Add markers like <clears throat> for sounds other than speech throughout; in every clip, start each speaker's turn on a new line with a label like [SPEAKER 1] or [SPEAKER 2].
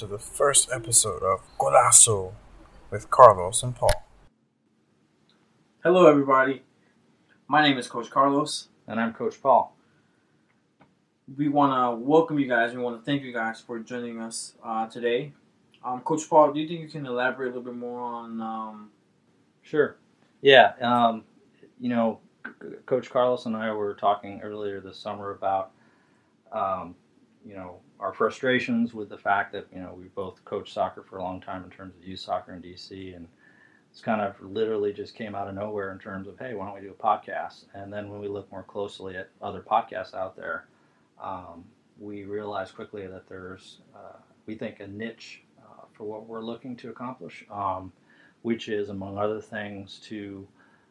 [SPEAKER 1] and welcome to the first episode of Golazo with Carlos and Paul.
[SPEAKER 2] Hello, everybody. My name is Coach Carlos.
[SPEAKER 3] And I'm Coach Paul.
[SPEAKER 2] We want to welcome you guys. We want to thank you guys for joining us uh, today. Um, Coach Paul, do you think you can elaborate a little bit more on? Um,
[SPEAKER 3] Sure. Yeah. Um, you know, C- Coach Carlos and I were talking earlier this summer about, um, you know, our frustrations with the fact that, you know, we both coached soccer for a long time in terms of youth soccer in DC. And it's kind of literally just came out of nowhere in terms of, hey, why don't we do a podcast? And then when we look more closely at other podcasts out there, um, we realized quickly that there's, uh, we think, a niche uh, for what we're looking to accomplish. Um, which is, among other things, to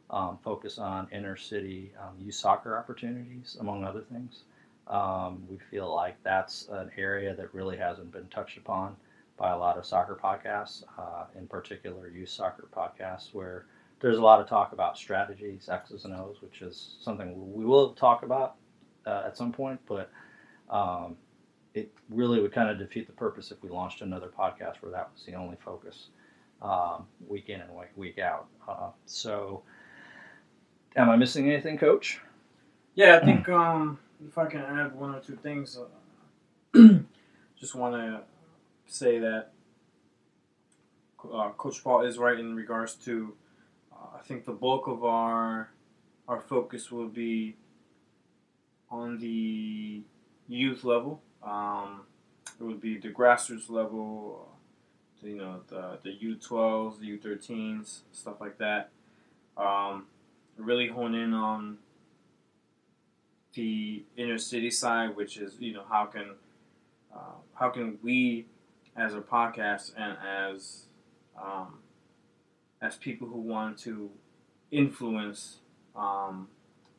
[SPEAKER 3] um, focus on inner city um, youth soccer opportunities, among other things. Um, we feel like that's an area that really hasn't been touched upon by a lot of soccer podcasts, uh, in particular youth soccer podcasts, where there's a lot of talk about strategies, X's and O's, which is something we will talk about uh, at some point, but um, it really would kind of defeat the purpose if we launched another podcast where that was the only focus um, week in and week, out. Uh, so, am I missing anything, Coach?
[SPEAKER 2] yeah, I think um, if I can add one or two things, uh, <clears throat> just want to say that uh, Coach Paul is right in regards to. Uh, I think the bulk of our our focus will be on the youth level. Um, it would be the grassroots level, you know, the the U12s, the U13s, stuff like that. Um, really hone in on the inner city side, which is you know how can uh, how can we as a podcast and as um, as people who want to influence um,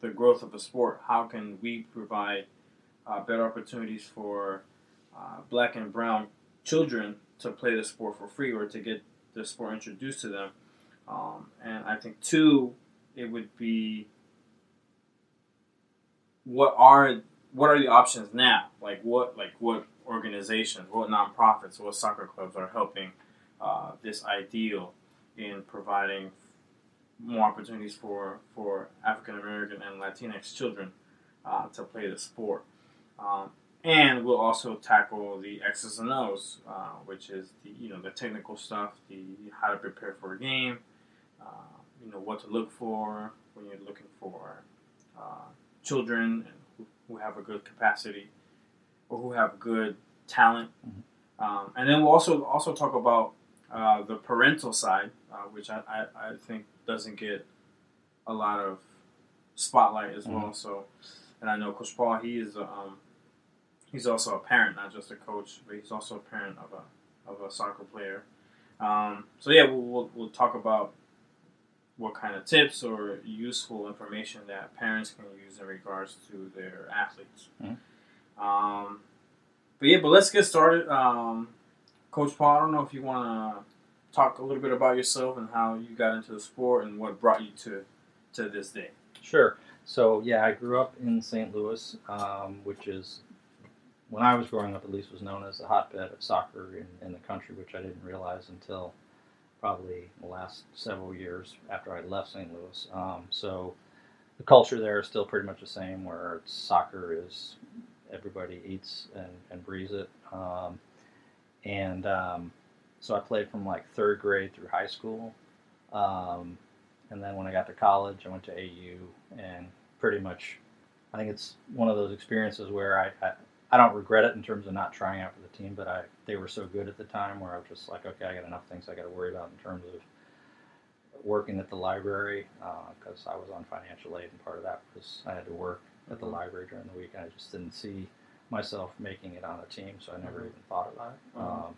[SPEAKER 2] the growth of a sport, how can we provide uh, better opportunities for uh, black and brown children to play the sport for free or to get the sport introduced to them? Um, and I think two, it would be what are what are the options now? Like what like what organizations, what nonprofits, what soccer clubs are helping uh, this ideal in providing more opportunities for for African American and Latinx children uh, to play the sport. Um, and we'll also tackle the X's and O's, uh, which is the you know the technical stuff, the how to prepare for a game, uh, you know what to look for when you're looking for children who, have a good capacity or who have good talent.
[SPEAKER 3] Mhm.
[SPEAKER 2] Um, and then we'll also also talk about uh, the parental side, uh, which I, I, I think doesn't get a lot of spotlight as well. So, and I know Coach Paul, he is a, um, he's also a parent, not just a coach, but he's also a parent of a of a soccer player. Um, so yeah, we'll, we'll we'll talk about what kind of tips or useful information that parents can use in regards to their athletes.
[SPEAKER 3] Mhm.
[SPEAKER 2] Um, but yeah, but let's get started. Um, Coach Paul, I don't know if you want to talk a little bit about yourself and how you got into the sport and what brought you to to this day.
[SPEAKER 3] Sure. So yeah, I grew up in St. Louis, um, which is when I was growing up, at least, was known as the hotbed of soccer in, in the country, which I didn't realize until probably the last several years after I left St. Louis. Um, so the culture there is still pretty much the same, where soccer is everybody eats and, and breathes it. Um, and um, so I played from like third grade through high school. Um, and then when I got to college, I went to AU and pretty much, I think it's one of those experiences where I, I, I don't regret it in terms of not trying out for the team, but I they were so good at the time where I was just like, okay, I got enough things I got to worry about in terms of working at the library because I was on financial aid and part of that was I had to work at the library during the week and I just didn't see myself making it on a team, so I never
[SPEAKER 2] Mhm.
[SPEAKER 3] even thought about it.
[SPEAKER 2] Mhm.
[SPEAKER 3] Um,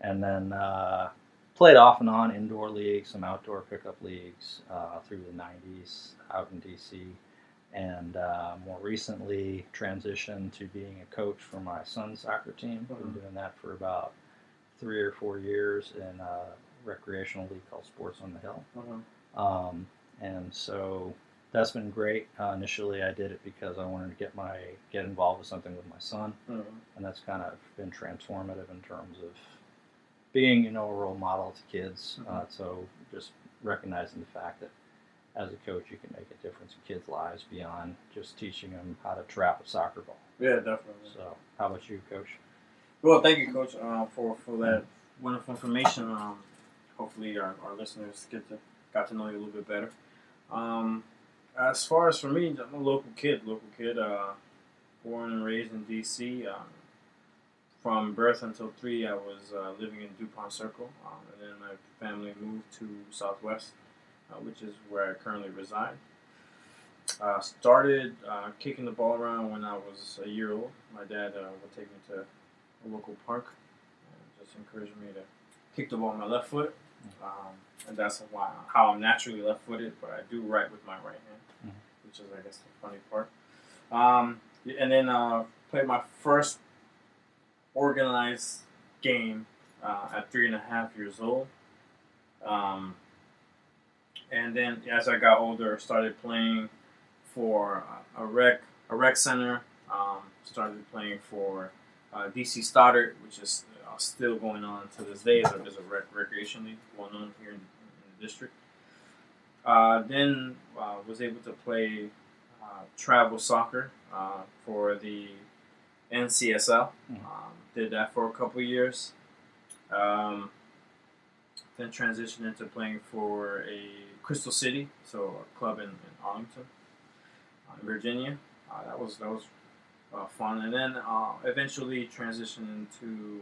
[SPEAKER 3] and then uh, played off and on indoor leagues, some outdoor pickup leagues uh, through the 90s out in DC. And uh, more recently, transitioned to being a coach for my son's soccer team.
[SPEAKER 2] Mhm.
[SPEAKER 3] Been doing that for about three or four years in a recreational league called Sports on the Hill.
[SPEAKER 2] Mhm.
[SPEAKER 3] Um, and so that's been great. Uh, initially, I did it because I wanted to get my get involved with something with my son,
[SPEAKER 2] Mhm.
[SPEAKER 3] and that's kind of been transformative in terms of being, you know, a role model to kids. Uh, so just recognizing the fact that as a coach, you can make a difference in kids' lives beyond just teaching them how to trap a soccer ball.
[SPEAKER 2] Yeah, definitely.
[SPEAKER 3] So, how about you, Coach?
[SPEAKER 2] Well, thank you, Coach, uh, for for that wonderful information. Um, hopefully, our, our listeners get to got to know you a little bit better. Um, as far as for me, I'm a local kid. Local kid, uh, born and raised in D.C. Um, from birth until three, I was uh, living in Dupont Circle, um, and then my family moved to Southwest, which is where I currently reside. Uh, started uh, kicking the ball around when I was a year old. My dad uh, would take me to a local park and just encouraged me to kick the ball with my left foot. Um, and that's why how I'm naturally left-footed, but I do right with my right hand,
[SPEAKER 3] Mhm.
[SPEAKER 2] which is I guess the funny part. Um, and then uh, played my first organized game uh, at three and a half years old. Um, and then as I got older, started playing for uh, a rec a rec center. Um, started playing for uh, DC Stoddard, which is uh, still going on to this day. There's a rec- recreation league, well known here in, in the district. Uh, then uh, was able to play uh, travel soccer uh, for the NCSL.
[SPEAKER 3] Mhm.
[SPEAKER 2] Um, did that for a couple years. Um, then transitioned into playing for a Crystal City, so a club in, in Arlington, uh, Virginia. Uh, that was that was uh, fun, and then uh, eventually transitioned into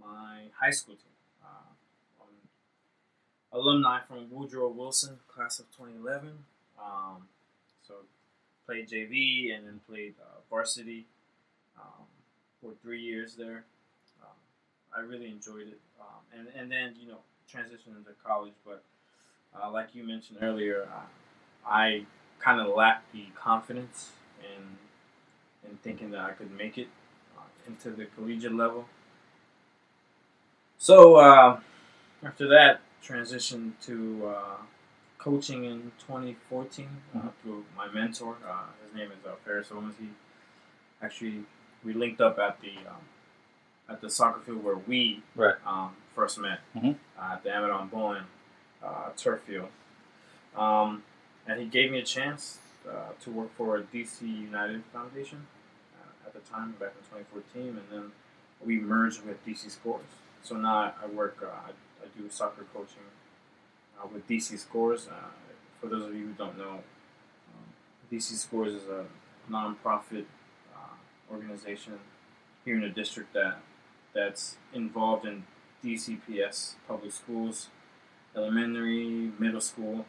[SPEAKER 2] my high school team. Uh, I'm alumni from Woodrow Wilson, class of 2011. Um, so played JV and then played uh, varsity um, for three years there. Um, I really enjoyed it, um, and and then you know transitioned into college, but uh, like you mentioned earlier, uh, I kind of lacked the confidence in in thinking that I could make it uh, into the collegiate level. So uh, after that, transitioned to uh, coaching in 2014 uh, through my mentor. Uh, his name is uh, Ferris Owens. He actually we linked up at the um, at the soccer field where we
[SPEAKER 3] Right.
[SPEAKER 2] um, first met
[SPEAKER 3] Mhm.
[SPEAKER 2] uh, at the Amidon Bowen uh, turf field. Um, and he gave me a chance uh, to work for DC United Foundation uh, at the time, back in 2014, and then we merged with DC Scores. So now I work, uh, I, I do soccer coaching uh, with DC Scores. Uh, for those of you who don't know, um, DC Scores is a nonprofit organization here in the district that that's involved in DCPS public schools, elementary, middle school.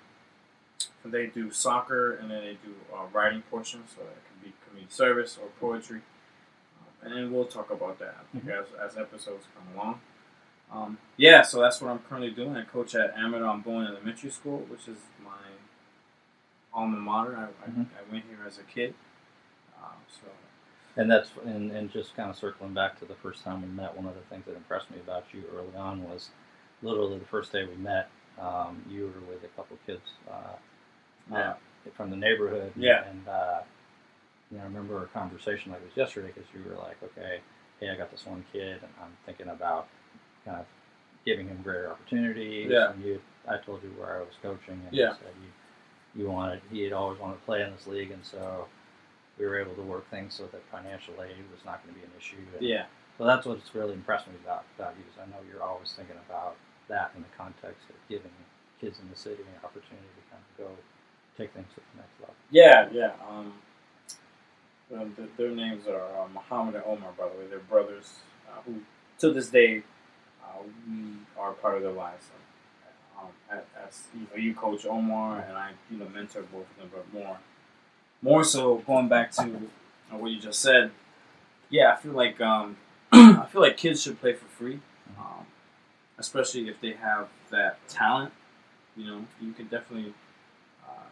[SPEAKER 2] And they do soccer and then they do uh, writing portions, so that can be community service or poetry. Uh, and then we'll talk about that think, as, as episodes come along. Um, yeah, so that's what I'm currently doing. I coach at Amidon Bowen Elementary School, which is my alma mater. I,
[SPEAKER 3] Mhm.
[SPEAKER 2] I, I went here as a kid. Uh, so
[SPEAKER 3] And that's and, and just kind of circling back to the first time we met. One of the things that impressed me about you early on was literally the first day we met. Um, you were with a couple of kids uh,
[SPEAKER 2] Yeah.
[SPEAKER 3] uh, from the neighborhood.
[SPEAKER 2] Yeah.
[SPEAKER 3] And uh, you know, I remember a conversation like this yesterday because you were like, okay, hey, I got this one kid, and I'm thinking about kind of giving him greater opportunities.
[SPEAKER 2] Yeah.
[SPEAKER 3] And you, I told you where I was coaching, and
[SPEAKER 2] Yeah.
[SPEAKER 3] you said you, you wanted, he had always wanted to play in this league, and so we were able to work things so that financial aid was not going to be an issue. And
[SPEAKER 2] yeah,
[SPEAKER 3] So that's what's really impressed me about, about you. Is I know you're always thinking about that in the context of giving kids in the city an opportunity to kind of go take things to the next level.
[SPEAKER 2] Yeah, yeah. Um, um, th- their names are uh, Muhammad and Omar, by the way. They're brothers uh, who, to this day, uh, we are part of their lives. Um, as, as you know, you coach Omar, and I, you know, mentor both of them, but more, more so going back to what you just said. Yeah, I feel like um, <clears throat> I feel like kids should play for free, um, especially if they have that talent. You know, you can definitely uh,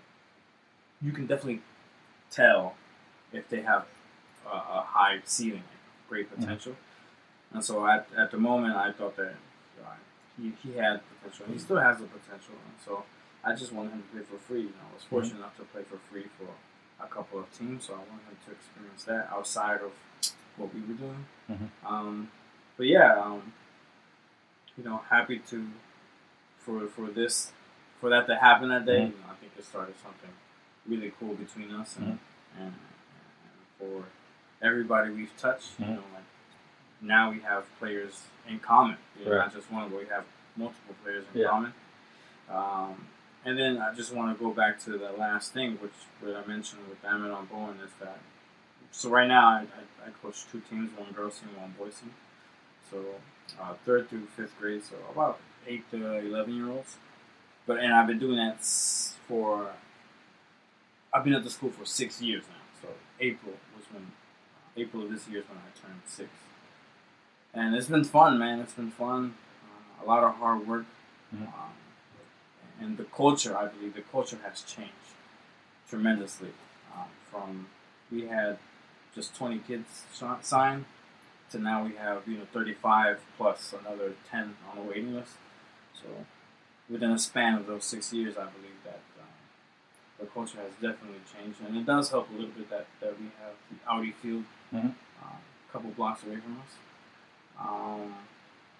[SPEAKER 2] you can definitely tell if they have a, a high ceiling, great potential. And so at, at the moment, I thought that uh, he, he had potential. He still has the potential. And so I just wanted him to play for free. You know, I was fortunate enough to play for free for a couple of teams, so I wanted him to experience that outside of what we were doing.
[SPEAKER 3] Mhm.
[SPEAKER 2] Um, but yeah, um, you know, happy to for for this for that to happen that day.
[SPEAKER 3] Mhm.
[SPEAKER 2] You know, I think it started something really cool between us and, and, and for everybody we've touched. You
[SPEAKER 3] Mhm.
[SPEAKER 2] know, like now we have players in common. You know,
[SPEAKER 3] Right.
[SPEAKER 2] Not just one, but we have multiple players in
[SPEAKER 3] Yeah.
[SPEAKER 2] common. Um, and then I just want to go back to the last thing, which what I mentioned with Amidon Bowen is that. So right now I, I, I coach two teams, one girls team, one boys team. So uh, third through fifth grade, so about eight to eleven year olds. But and I've been doing that for. I've been at the school for six years now. So April was when April of this year is when I turned six, and it's been fun, man. It's been fun. Uh, a lot of hard work,
[SPEAKER 3] Mhm.
[SPEAKER 2] um, and the culture. I believe the culture has changed tremendously. Um, from we had just twenty kids sh- sign to now we have you know thirty five plus another ten on the waiting list. So within a span of those six years, I believe that. Um, the culture has definitely changed, and it does help a little bit that, that we have the Audi Field
[SPEAKER 3] Mhm.
[SPEAKER 2] uh, a couple blocks away from us. Um,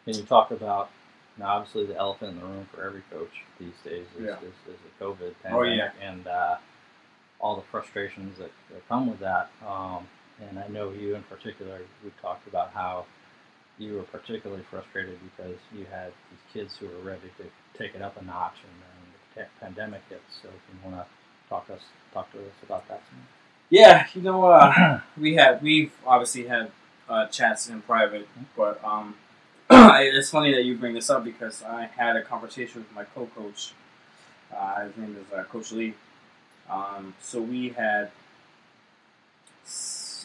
[SPEAKER 3] And you talk about now, obviously, the elephant in the room for every coach these days is,
[SPEAKER 2] Yeah.
[SPEAKER 3] is, is the COVID pandemic
[SPEAKER 2] Oh, yeah.
[SPEAKER 3] and uh, all the frustrations that, that come with that. Um, and I know you in particular, we talked about how you were particularly frustrated because you had these kids who were ready to take it up a notch, and then the pandemic hits. So, if you want to talk us talk to us about that. some
[SPEAKER 2] yeah, you know, uh, we have we've obviously had uh, chats in private, but um, <clears throat> it's funny that you bring this up because I had a conversation with my co-coach. Uh, his name is uh, Coach Lee. Um, so we had,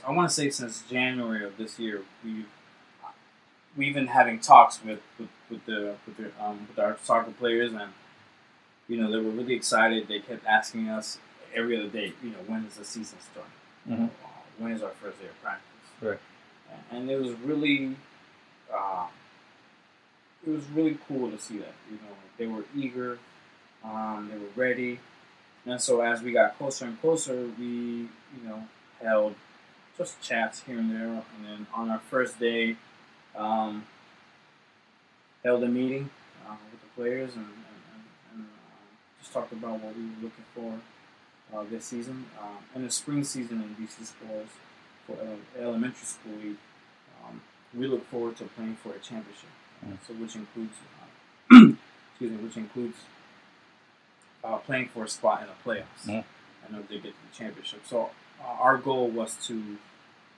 [SPEAKER 2] I want to say since January of this year, we've we've been having talks with with, with the with the um, with our soccer players, and you know they were really excited. They kept asking us every other day, you know, when is the season starting?
[SPEAKER 3] Mhm.
[SPEAKER 2] Uh, when is our first day of practice?
[SPEAKER 3] Right.
[SPEAKER 2] And, and it was really, uh, it was really cool to see that. You know, they were eager, um, they were ready, and so as we got closer and closer, we, you know, held just chats here and there, and then on our first day, um, held a meeting uh, with the players and, and, and, uh, just talked about what we were looking for uh, this season. Um, and the spring season in DC Scores for ele- elementary school, we, um, we look forward to playing for a championship.
[SPEAKER 3] Mm.
[SPEAKER 2] So which includes, uh, <clears throat> excuse me, which includes uh, playing for a spot in the playoffs.
[SPEAKER 3] Mm.
[SPEAKER 2] I know they get to the championship. So uh, our goal was to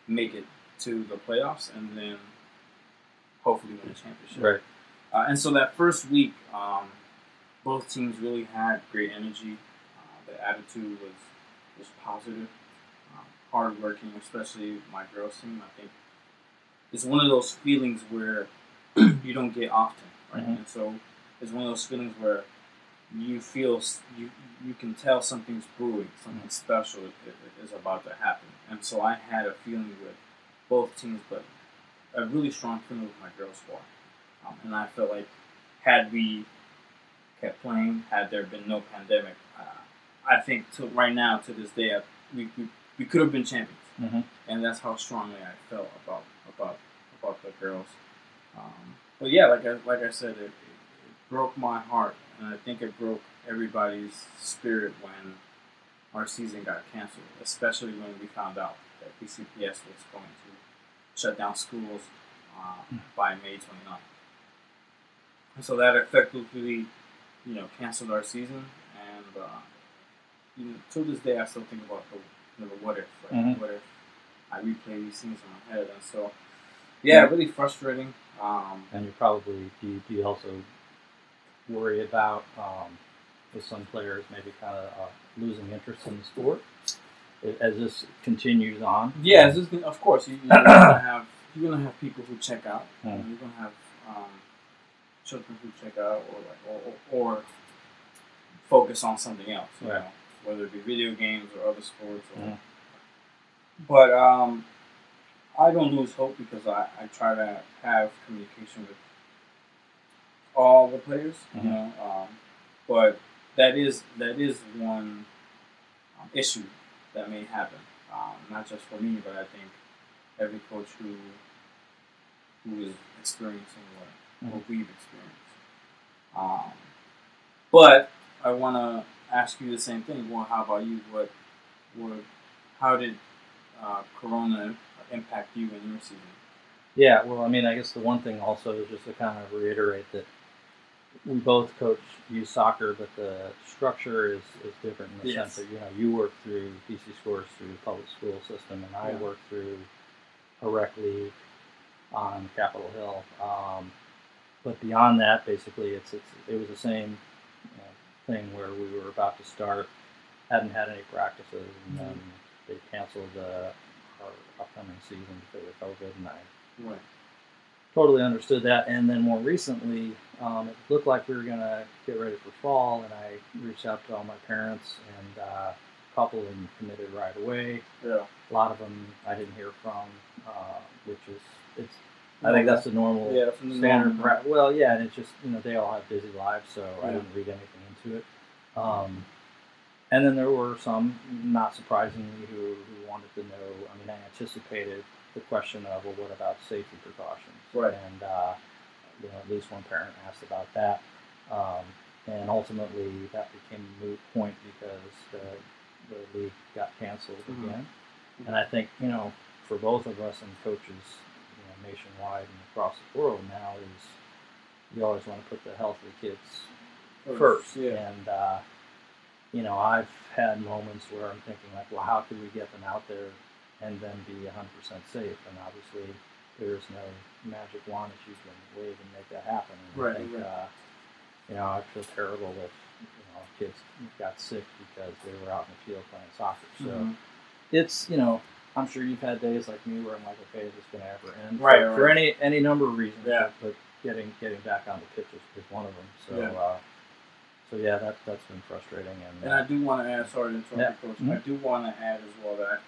[SPEAKER 2] make it to the playoffs and then hopefully win a championship.
[SPEAKER 3] Right.
[SPEAKER 2] Uh, and so that first week, um, both teams really had great energy. Uh, the attitude was was positive, um, hardworking, especially my girls team. I think it's one of those feelings where <clears throat> you don't get often, right?
[SPEAKER 3] Mhm.
[SPEAKER 2] And so it's one of those feelings where you feel you you can tell something's brewing, something special is, is about to happen. And so I had a feeling with both teams, but a really strong feeling with my girls squad. Um, and I felt like had we kept playing, had there been no pandemic, uh, I think to right now to this day, I, we, we, we could have been champions.
[SPEAKER 3] Mhm.
[SPEAKER 2] And that's how strongly I felt about about about the girls. Um, but yeah, like I like I said, it, it broke my heart, and I think it broke everybody's spirit when our season got canceled, especially when we found out that DCPS was going to shut down schools uh, by May 29th. And so that effectively, you know, canceled our season. And uh, you know, to this day, I still think about the, you know, the what if. Like,
[SPEAKER 3] Mhm.
[SPEAKER 2] What if I replay these things in my head? And so, yeah, really frustrating. Um,
[SPEAKER 3] And you probably do. You, do you also worry about um, with some players maybe kind of uh, losing interest in the sport as this continues on?
[SPEAKER 2] Yeah, this of course, you, you're gonna <coughs> have you're gonna have people who check out.
[SPEAKER 3] Hmm.
[SPEAKER 2] and You're gonna have um, children who check out, or like, or, or, or focus on something else. You
[SPEAKER 3] Right.
[SPEAKER 2] know, whether it be video games or other sports. Or,
[SPEAKER 3] Mhm.
[SPEAKER 2] But um, I don't lose hope because I, I try to have communication with all the players.
[SPEAKER 3] Mhm.
[SPEAKER 2] You know, um, but that is that is one um, issue that may happen. Um, not just for me, but I think every coach who who is experiencing what, what we've experienced. Um, but I want to ask you the same thing. Well, how about you? What, what, how did uh, Corona impact you in your season?
[SPEAKER 3] Yeah, well, I mean, I guess the one thing also is just to kind of reiterate that we both coach youth soccer, but the structure is, is different in the
[SPEAKER 2] Yes.
[SPEAKER 3] sense that you know you work through DC Scores through the public school system, and I
[SPEAKER 2] Yeah.
[SPEAKER 3] work through a rec league on Capitol Hill. Um, but beyond that, basically, it's, it's it was the same you know, thing where we were about to start, hadn't had any practices, and then they canceled uh, our upcoming season because of COVID, and I
[SPEAKER 2] Right.
[SPEAKER 3] Totally understood that. And then more recently, um, it looked like we were going to get ready for fall, and I reached out to all my parents, and uh, a couple of them committed right away.
[SPEAKER 2] Yeah.
[SPEAKER 3] A lot of them I didn't hear from, uh, which is it's. I think that's the normal
[SPEAKER 2] Yeah, the
[SPEAKER 3] standard.
[SPEAKER 2] normal.
[SPEAKER 3] well, yeah, and it's just you know they all have busy lives, so I
[SPEAKER 2] Yeah.
[SPEAKER 3] didn't read anything into it. Um, and then there were some, not surprisingly, who, who wanted to know. I mean, I anticipated the question of, well, what about safety precautions?
[SPEAKER 2] Right.
[SPEAKER 3] And uh, you know, at least one parent asked about that. Um, and ultimately, that became a moot point because the, the league got canceled
[SPEAKER 2] Mhm.
[SPEAKER 3] again. And I think you know, for both of us and coaches, you know, nationwide and across the world now is you always want to put the health of the kids first.
[SPEAKER 2] Yeah.
[SPEAKER 3] And uh, you know, I've had moments where I'm thinking like, well, how could we get them out there and then be 100% safe? And obviously, there is no magic wand that you can wave and make that happen. And
[SPEAKER 2] Right,
[SPEAKER 3] I think,
[SPEAKER 2] right.
[SPEAKER 3] uh, you know, I feel terrible if you know kids got sick because they were out in the field playing soccer. So
[SPEAKER 2] Mhm.
[SPEAKER 3] it's you know. I'm sure you've had days like me where I'm like, okay, is this going to ever end?
[SPEAKER 2] Right,
[SPEAKER 3] For,
[SPEAKER 2] right.
[SPEAKER 3] for any any number of reasons.
[SPEAKER 2] Yeah.
[SPEAKER 3] But, getting getting back on the pitch is, is one of them. So
[SPEAKER 2] Yeah.
[SPEAKER 3] uh, so yeah, that that's been frustrating. And,
[SPEAKER 2] And I do want to add, sorry to interrupt
[SPEAKER 3] Yeah.
[SPEAKER 2] Coach.
[SPEAKER 3] Mhm.
[SPEAKER 2] I do want to add as well that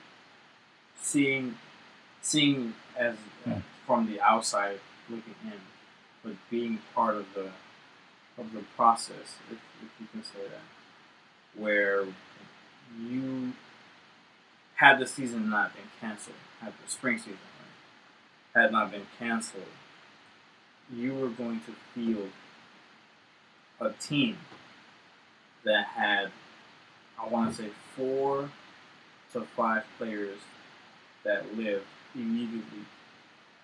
[SPEAKER 2] seeing, seeing as
[SPEAKER 3] Mm.
[SPEAKER 2] from the outside looking in, but being part of the of the process, if, if you can say that, where you had the season not been canceled, had the spring season right, had not been canceled, you were going to field a team that had, I want to say, four to five players that live immediately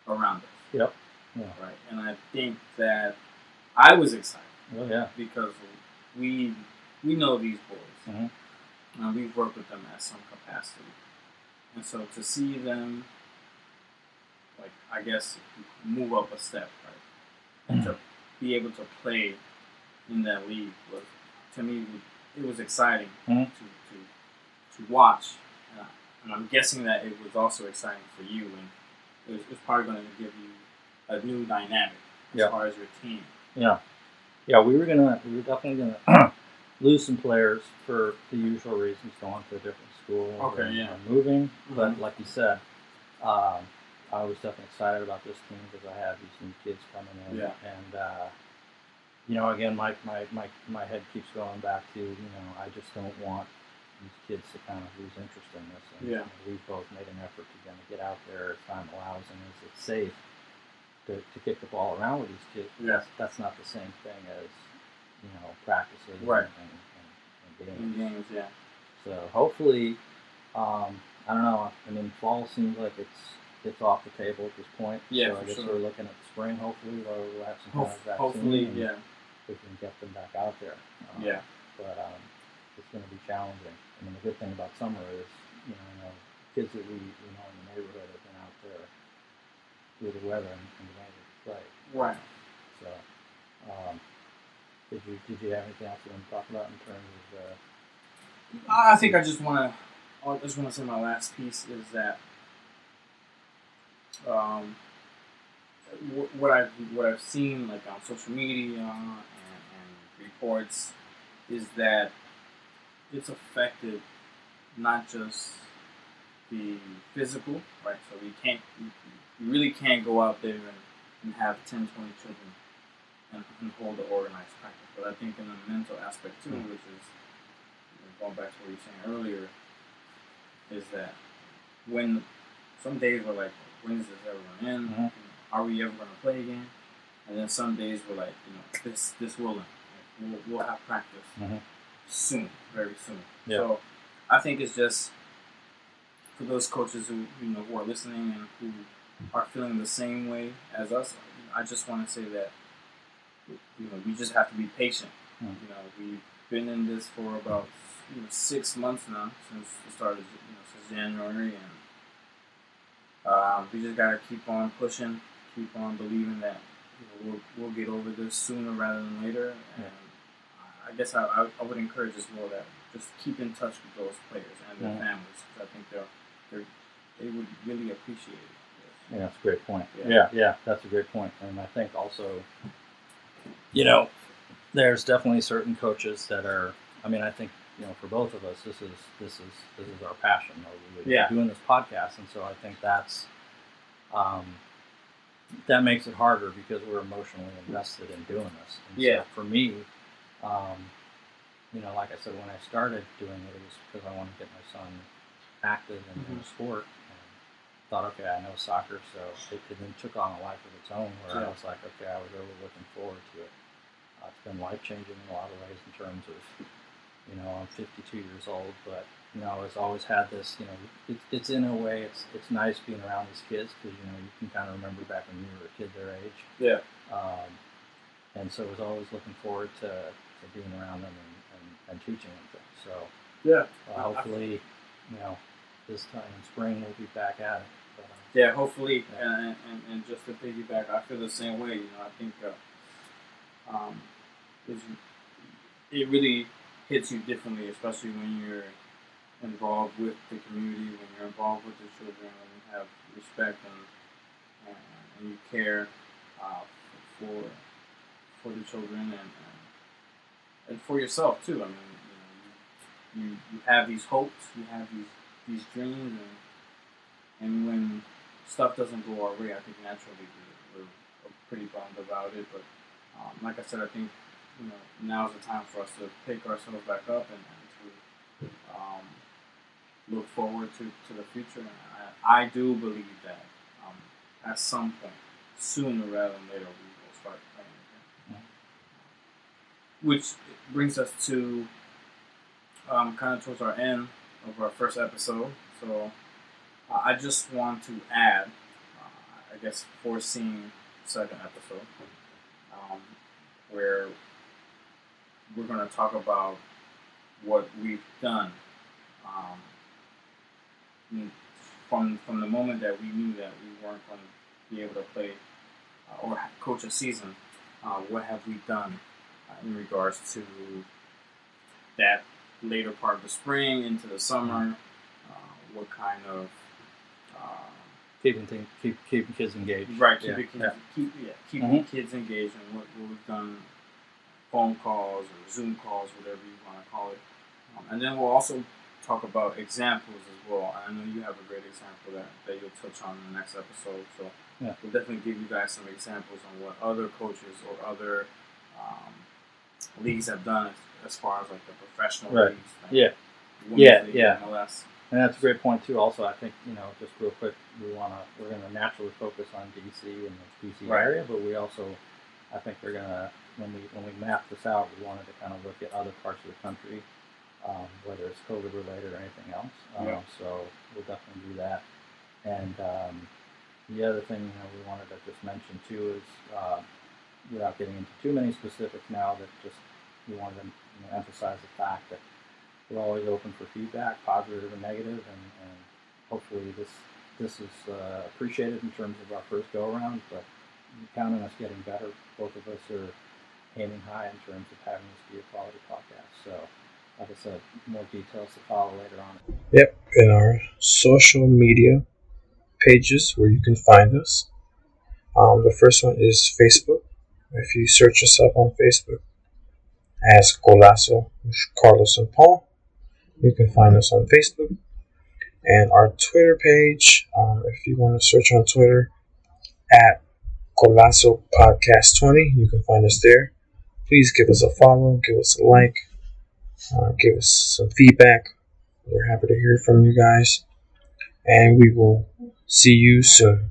[SPEAKER 2] around us.
[SPEAKER 3] Yep. Yeah.
[SPEAKER 2] Right. And I think that I was excited
[SPEAKER 3] oh yeah,
[SPEAKER 2] because we we know these boys
[SPEAKER 3] Mhm.
[SPEAKER 2] and we've worked with them at some capacity, and so to see them, like I guess, move up a step, right, and to be able to play in that league was to me it was exciting
[SPEAKER 3] Mhm.
[SPEAKER 2] to, to to watch, and, I, and I'm guessing that it was also exciting for you, and it was, it's probably going to give you a new dynamic as
[SPEAKER 3] Yeah.
[SPEAKER 2] far as your team.
[SPEAKER 3] yeah, yeah. We were gonna, we were definitely gonna <clears throat> lose some players for the usual reasons, going to a different school,
[SPEAKER 2] Okay,
[SPEAKER 3] and,
[SPEAKER 2] yeah.
[SPEAKER 3] moving. But
[SPEAKER 2] Mhm.
[SPEAKER 3] like you said, um, I was definitely excited about this team because I have these new kids coming in,
[SPEAKER 2] Yeah.
[SPEAKER 3] and uh, you know, again, my, my my my head keeps going back to you know, I just don't want these kids to kind of lose interest in this. And,
[SPEAKER 2] Yeah.
[SPEAKER 3] we've both made an effort to kind of get out there as time allows and as it's safe to, to kick the ball around with these kids.
[SPEAKER 2] Yeah.
[SPEAKER 3] That's, that's not the same thing as, you know, practices
[SPEAKER 2] Right.
[SPEAKER 3] and, and, and games.
[SPEAKER 2] In games, yeah.
[SPEAKER 3] So hopefully, um, I don't know. I mean, fall seems like it's it's off the table at this point.
[SPEAKER 2] Yeah,
[SPEAKER 3] so I guess
[SPEAKER 2] sure.
[SPEAKER 3] we're looking at the spring. Hopefully, where we'll have some kind of vaccine.
[SPEAKER 2] Hopefully, yeah,
[SPEAKER 3] we can get them back out there. Um,
[SPEAKER 2] yeah,
[SPEAKER 3] But um, it's going to be challenging. I mean, the good thing about summer is, you know, you know kids that we, we know in the neighborhood have been out there through the weather and, and been able to play.
[SPEAKER 2] right.
[SPEAKER 3] So, um, did you did you have anything else you want to talk about in terms of? Uh,
[SPEAKER 2] I I think I just want to, I just want to say my last piece is that, um, what I've what I've seen like on social media and, and reports is that it's affected not just the physical, right? So we can't, you you really can't go out there and, and have 10, 20 children and, and hold the organized practice. But I think in the mental aspect too,
[SPEAKER 3] Mm.
[SPEAKER 2] which is you going back to what you were saying earlier, is that when some days we're like, when is this ever going to end?
[SPEAKER 3] Mhm.
[SPEAKER 2] Are we ever going to play again? And then some days we're like, you know, this this will end. Like, we'll, we'll have practice
[SPEAKER 3] Mhm.
[SPEAKER 2] Soon, very soon.
[SPEAKER 3] Yeah.
[SPEAKER 2] So I think it's just for those coaches who you know who are listening and who are feeling the same way as us. I just want to say that you know we just have to be patient.
[SPEAKER 3] Mm.
[SPEAKER 2] You know we've been in this for about you know, six months now since the start of you know since January, and um, we just gotta keep on pushing, keep on believing that you know, we'll we'll get over this sooner rather than later. And I guess I, I, I would encourage as well that just keep in touch with those players and their
[SPEAKER 3] Yeah.
[SPEAKER 2] families because I think they're, they're they would really appreciate it.
[SPEAKER 3] Yeah, that's a great point.
[SPEAKER 2] Yeah.
[SPEAKER 3] Yeah. yeah, that's a great point. And I think also, you know, there's definitely certain coaches that are. I mean, I think you know, for both of us, this is this is this is our passion. You know, we're
[SPEAKER 2] Yeah.
[SPEAKER 3] doing this podcast, and so I think that's um, that makes it harder because we're emotionally invested in doing this. And
[SPEAKER 2] Yeah.
[SPEAKER 3] So for me, um, you know, like I said, when I started doing it, it was because I wanted to get my son active in, in
[SPEAKER 2] Mhm.
[SPEAKER 3] a sport. And thought, okay, I know soccer, so it, it then took on a life of its own. Where
[SPEAKER 2] Yeah.
[SPEAKER 3] I was like, okay, I was really looking forward to it. Uh, it's been life changing in a lot of ways in terms of, you know, I'm 52 years old, but you know, it's always had this. You know, it, it's in a way, it's it's nice being around these kids because you know you can kind of remember back when you were a kid their age.
[SPEAKER 2] Yeah.
[SPEAKER 3] Um, and so I was always looking forward to, to being around them and, and, and teaching them things. So
[SPEAKER 2] Yeah.
[SPEAKER 3] uh, hopefully, you know, this time in spring we'll be back at it. But, uh,
[SPEAKER 2] Yeah, hopefully,
[SPEAKER 3] Yeah.
[SPEAKER 2] And, and, and just to piggyback, I feel the same way. You know, I think uh, um, it really hits you differently, especially when you're involved with the community, when you're involved with the children, when you have respect and and, and you care uh, for for the children and, and for yourself too. I mean, you know, you, you, have these hopes, you have these these dreams, and and when stuff doesn't go our way, I think naturally we're, we're pretty bummed about it. But um, like I said, I think you know now's the time for us to pick ourselves back up and, and to um, look forward to, to the future. And I, I do believe that um, at some point, sooner rather than later, we will start playing again. Which brings us to um, kind of towards our end of our first episode. So uh, I just want to add, uh, I guess, foreseeing second episode, um, where we're going to talk about what we've done um, mm, from from the moment that we knew that we weren't going to be able to play uh, or coach a season. Uh, what have we done in regards to that later part of the spring into the summer? Uh, what kind of uh,
[SPEAKER 3] keeping things, keep keeping kids engaged.
[SPEAKER 2] Right, keep
[SPEAKER 3] Yeah,
[SPEAKER 2] kids,
[SPEAKER 3] yeah.
[SPEAKER 2] keep yeah, keeping
[SPEAKER 3] Mhm.
[SPEAKER 2] kids engaged, and what, what we've done, phone calls or Zoom calls, whatever you want to call it, um, and then we'll also talk about examples as well. I know you have a great example that, that you'll touch on in the next episode, so
[SPEAKER 3] Yeah.
[SPEAKER 2] we'll definitely give you guys some examples on what other coaches or other um, leagues have done as, as far as like the professional
[SPEAKER 3] Right.
[SPEAKER 2] leagues. like
[SPEAKER 3] Yeah. Yeah,
[SPEAKER 2] League,
[SPEAKER 3] yeah.
[SPEAKER 2] MLS.
[SPEAKER 3] And that's a great point too. Also, I think you know, just real quick, we want to we're going to naturally focus on DC and the DC
[SPEAKER 2] Right.
[SPEAKER 3] area, but we also, I think we're going to when we when we map this out, we wanted to kind of look at other parts of the country, um, whether it's COVID related or anything else. Um,
[SPEAKER 2] Yeah.
[SPEAKER 3] So we'll definitely do that. And um, the other thing you know, we wanted to just mention too is, uh, without getting into too many specifics now, that just we wanted to you know, emphasize the fact that we're always open for feedback, positive and negative, and, and hopefully this this is uh, appreciated in terms of our first go around. But count on us getting better. Both of us are aiming high in terms of having this be a quality podcast. So, like I said, more details to follow later on.
[SPEAKER 1] Yep, in our social media pages where you can find us. Um, the first one is Facebook. If you search us up on Facebook as with Carlos and Paul, you can find us on Facebook. And our Twitter page, um, if you want to search on Twitter, at
[SPEAKER 2] Golazo Podcast 20. You can find us there. Please give us a follow, give us a like, uh, give us some feedback. We're happy to hear from you guys. And we will see you soon.